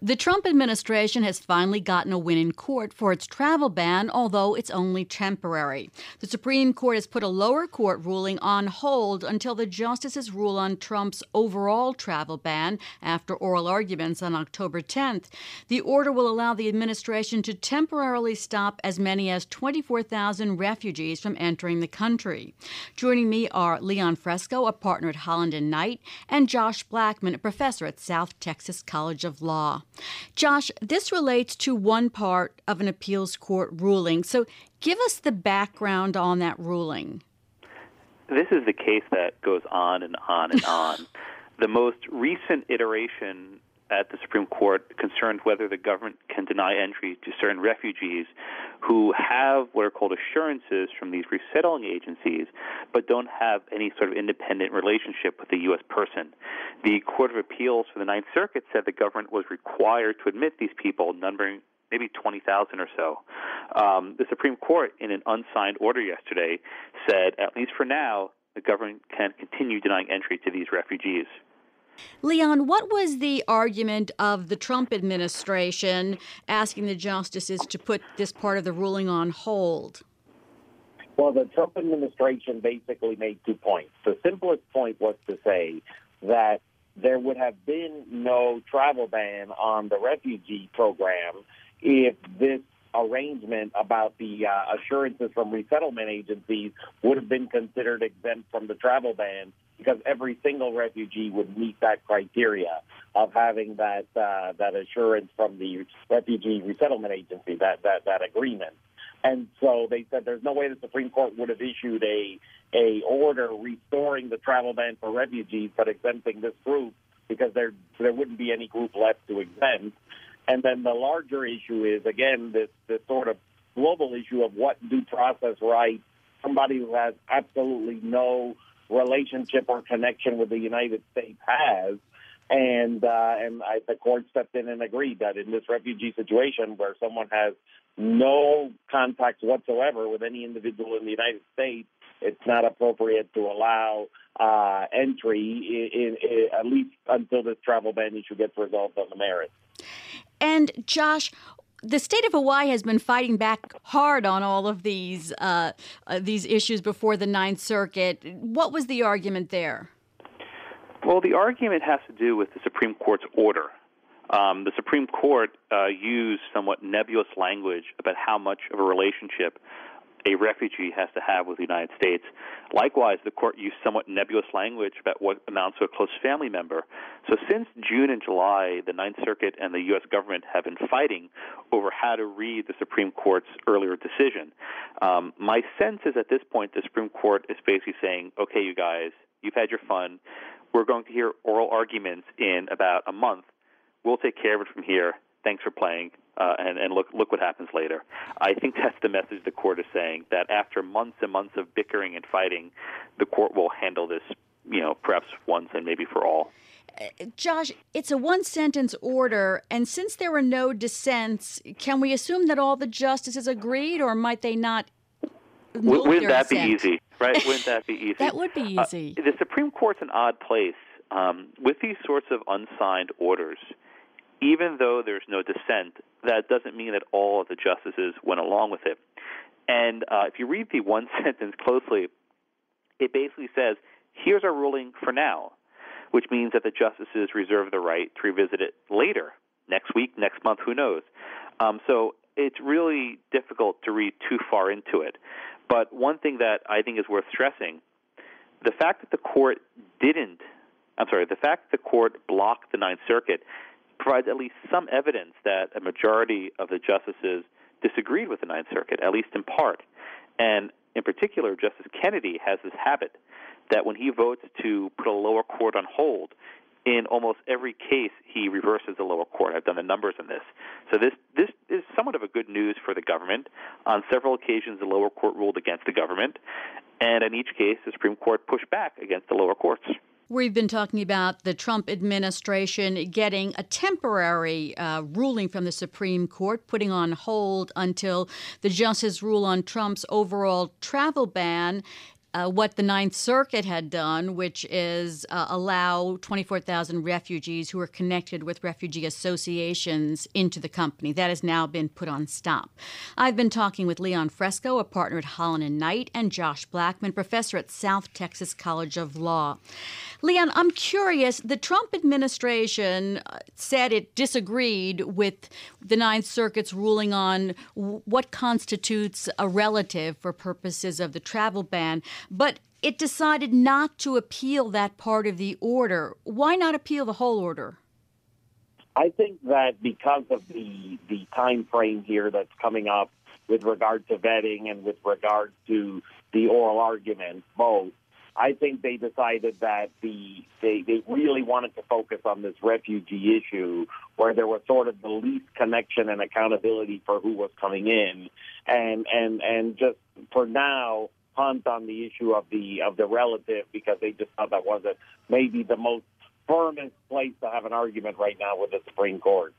The Trump administration has finally gotten a win in court for its travel ban, although it's only temporary. The Supreme Court has put a lower court ruling on hold until the justices rule on Trump's overall travel ban after oral arguments on October 10th. The order will allow the administration to temporarily stop as many as 24,000 refugees from entering the country. Joining me are Leon Fresco, a partner at Holland and Knight, and Josh Blackman, a professor at South Texas College of Law. Josh, this relates to one part of an appeals court ruling. So give us the background on that ruling. This is the case that goes on and on and on. the most recent iteration at the Supreme Court concerned whether the government can deny entry to certain refugees who have what are called assurances from these resettling agencies, but don't have any sort of independent relationship with the U.S. person. The Court of Appeals for the Ninth Circuit said the government was required to admit these people, numbering maybe 20,000 or so. Um, the Supreme Court, in an unsigned order yesterday, said, at least for now, the government can continue denying entry to these refugees. Leon, what was the argument of the Trump administration asking the justices to put this part of the ruling on hold? Well, the Trump administration basically made two points. The simplest point was to say that there would have been no travel ban on the refugee program if this arrangement about the uh, assurances from resettlement agencies would have been considered exempt from the travel ban because every single refugee would meet that criteria of having that uh, that assurance from the refugee resettlement agency, that that that agreement. And so they said there's no way the Supreme Court would have issued a a order restoring the travel ban for refugees, but exempting this group because there there wouldn't be any group left to exempt. And then the larger issue is again this this sort of global issue of what due process rights somebody who has absolutely no relationship or connection with the United States has. And uh, and I, the court stepped in and agreed that in this refugee situation where someone has no contact whatsoever with any individual in the United States, it's not appropriate to allow uh, entry in, in, in, at least until this travel ban issue gets resolved on the merits. And Josh, the state of Hawaii has been fighting back hard on all of these uh, uh, these issues before the Ninth Circuit. What was the argument there? Well, the argument has to do with the Supreme Court's order. Um, the Supreme Court uh, used somewhat nebulous language about how much of a relationship a refugee has to have with the United States. Likewise, the court used somewhat nebulous language about what amounts to a close family member. So, since June and July, the Ninth Circuit and the U.S. government have been fighting over how to read the Supreme Court's earlier decision. Um, my sense is at this point, the Supreme Court is basically saying, okay, you guys, you've had your fun. We're going to hear oral arguments in about a month. We'll take care of it from here. Thanks for playing uh, and, and look look what happens later. I think that's the message the court is saying that after months and months of bickering and fighting, the court will handle this, you know, perhaps once and maybe for all. Josh, it's a one sentence order, and since there were no dissents, can we assume that all the justices agreed, or might they not? Wouldn't that dissent? be easy, right? Wouldn't that be easy? that would be uh, easy. Uh, the Supreme Court's an odd place. Um, with these sorts of unsigned orders, even though there's no dissent, that doesn't mean that all of the justices went along with it. And uh, if you read the one sentence closely, it basically says, here's our ruling for now, which means that the justices reserve the right to revisit it later, next week, next month, who knows. Um, so it's really difficult to read too far into it. But one thing that I think is worth stressing the fact that the court didn't, I'm sorry, the fact that the court blocked the Ninth Circuit provides at least some evidence that a majority of the justices disagreed with the Ninth Circuit, at least in part. And in particular, Justice Kennedy has this habit that when he votes to put a lower court on hold, in almost every case he reverses the lower court. I've done the numbers on this. So this this is somewhat of a good news for the government. On several occasions, the lower court ruled against the government, and in each case, the Supreme Court pushed back against the lower courts. We've been talking about the Trump administration getting a temporary uh, ruling from the Supreme Court, putting on hold until the justices rule on Trump's overall travel ban uh, what the Ninth Circuit had done, which is uh, allow 24,000 refugees who are connected with refugee associations into the company. That has now been put on stop. I've been talking with Leon Fresco, a partner at Holland and Knight, and Josh Blackman, professor at South Texas College of Law. Leon, I'm curious. The Trump administration uh, said it disagreed with the Ninth Circuit's ruling on what constitutes a relative for purposes of the travel ban. But it decided not to appeal that part of the order. Why not appeal the whole order? I think that because of the the time frame here that's coming up with regard to vetting and with regard to the oral argument, both, I think they decided that the they, they really wanted to focus on this refugee issue where there was sort of the least connection and accountability for who was coming in and and and just for now punt on the issue of the of the relative because they just thought that wasn't maybe the most firmest place to have an argument right now with the Supreme Court.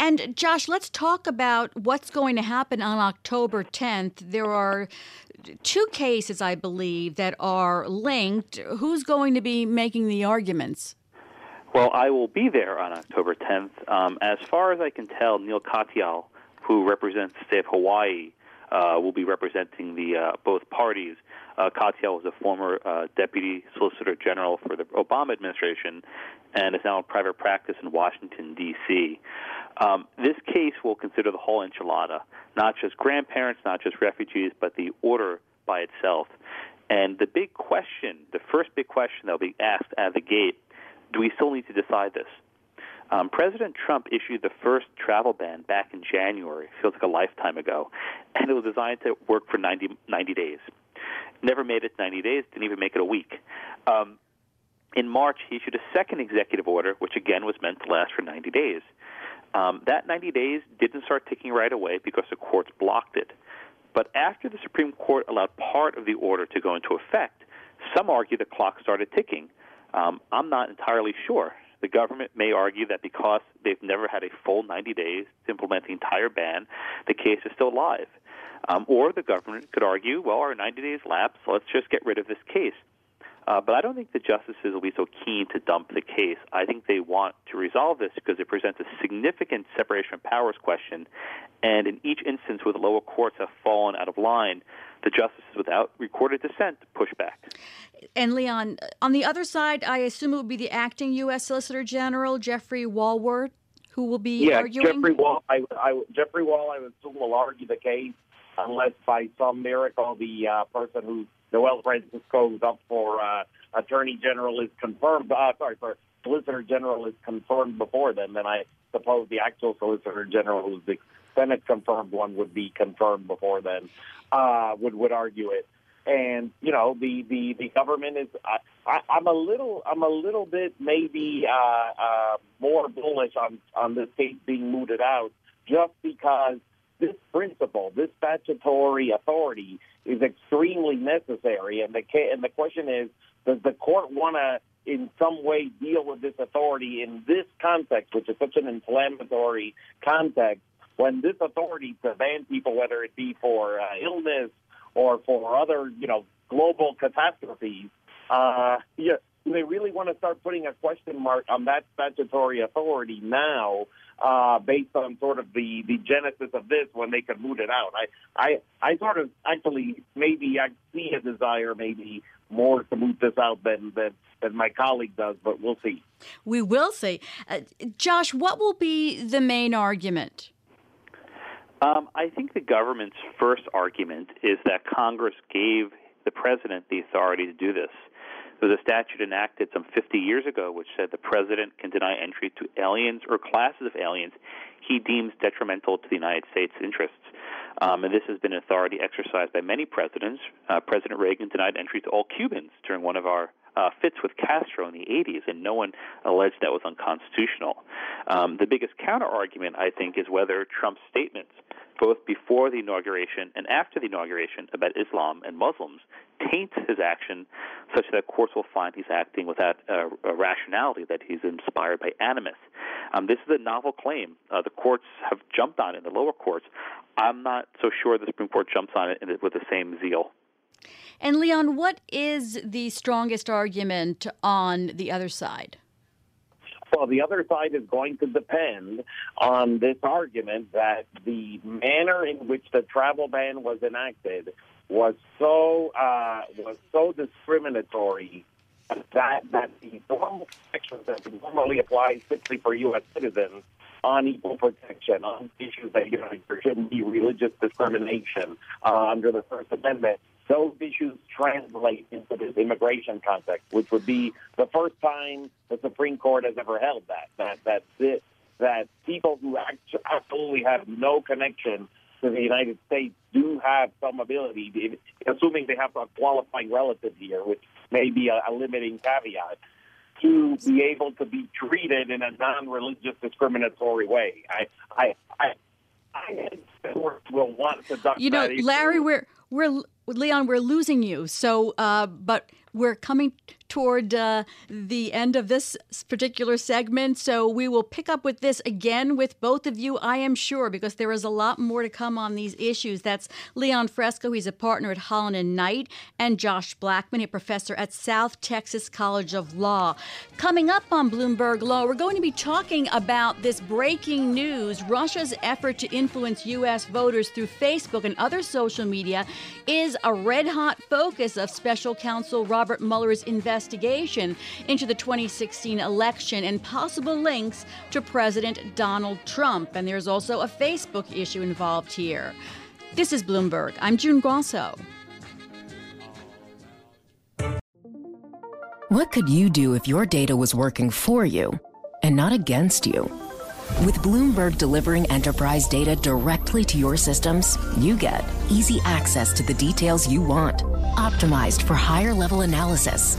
And Josh, let's talk about what's going to happen on October 10th. There are two cases, I believe, that are linked. Who's going to be making the arguments? Well, I will be there on October 10th. Um, as far as I can tell, Neil Katyal, who represents the state of Hawaii, uh, will be representing the uh, both parties. Uh, Katyal was a former uh, deputy solicitor general for the Obama administration and is now in private practice in Washington, D.C. Um, this case will consider the whole enchilada, not just grandparents, not just refugees, but the order by itself. And the big question, the first big question that will be asked at the gate, do we still need to decide this? Um, President Trump issued the first travel ban back in January. Feels like a lifetime ago, and it was designed to work for 90, 90 days. Never made it 90 days. Didn't even make it a week. Um, in March, he issued a second executive order, which again was meant to last for 90 days. Um, that 90 days didn't start ticking right away because the courts blocked it. But after the Supreme Court allowed part of the order to go into effect, some argue the clock started ticking. Um, I'm not entirely sure. The government may argue that because they've never had a full 90 days to implement the entire ban, the case is still live. Um, or the government could argue, well, our 90 days lapsed, so let's just get rid of this case. Uh, but I don't think the justices will be so keen to dump the case. I think they want to resolve this because it presents a significant separation of powers question. And in each instance where the lower courts have fallen out of line, the justices, without recorded dissent, push back. And Leon, on the other side, I assume it would be the acting U.S. Solicitor General, Jeffrey Walwart, who will be yeah, arguing? Jeffrey Wall. I, I, Jeffrey Wall, I would assume, will argue the case unless by some miracle the uh, person who Noel Francisco is up for uh, Attorney General is confirmed. Uh, sorry, for Solicitor General is confirmed before then. Then I suppose the actual Solicitor General, who's the Senate confirmed one, would be confirmed before then. Uh, would would argue it and you know the the the government is I, I, I'm a little I'm a little bit maybe uh, uh, more bullish on on this case being mooted out just because this principle, this statutory authority, is extremely necessary. And the and the question is, does the court want to in some way deal with this authority in this context, which is such an inflammatory context, when this authority to ban people, whether it be for uh, illness or for other, you know, global catastrophes, uh, yeah, they really want to start putting a question mark on that statutory authority now, uh, based on sort of the, the genesis of this when they could moot it out? I, I, I sort of actually maybe I see a desire maybe more to moot this out than, than, than my colleague does, but we'll see. We will see. Uh, Josh, what will be the main argument? Um, I think the government's first argument is that Congress gave the president the authority to do this. Was a statute enacted some 50 years ago which said the president can deny entry to aliens or classes of aliens he deems detrimental to the United States interests. Um, and this has been an authority exercised by many presidents. Uh, President Reagan denied entry to all Cubans during one of our uh, fits with Castro in the 80s, and no one alleged that was unconstitutional. Um, the biggest counter argument, I think, is whether Trump's statements, both before the inauguration and after the inauguration, about Islam and Muslims taints his action such that courts will find he's acting without a, rationality, that he's inspired by animus. Um, this is a novel claim. Uh, the courts have jumped on it, in the lower courts. I'm not so sure the Supreme Court jumps on it with the same zeal. And Leon, what is the strongest argument on the other side? Well, the other side is going to depend on this argument that the manner in which the travel ban was enacted was so uh, was so discriminatory that that the normal protections that normally apply simply for U.S. citizens on equal protection on issues that you know there shouldn't be religious discrimination uh, under the First Amendment those issues translate into this immigration context, which would be the first time the Supreme Court has ever held that that that this, that people who absolutely have no connection to the United States do have some ability, assuming they have a qualifying relative here, which may be a, a limiting caveat, to be able to be treated in a non-religious discriminatory way. I, I, I, I will want to. You know, Larry, we're we're Leon, we're losing you. So, uh, but we're coming toward uh, the end of this particular segment. So we will pick up with this again with both of you, I am sure, because there is a lot more to come on these issues. That's Leon Fresco. He's a partner at Holland and Knight, and Josh Blackman, a professor at South Texas College of Law. Coming up on Bloomberg Law, we're going to be talking about this breaking news Russia's effort to influence U.S. voters through Facebook and other social media is a red hot focus of special counsel Robert Mueller's investigation investigation into the 2016 election and possible links to President Donald Trump. And there's also a Facebook issue involved here. This is Bloomberg. I'm June Grosso. What could you do if your data was working for you and not against you? With Bloomberg delivering enterprise data directly to your systems, you get easy access to the details you want, optimized for higher level analysis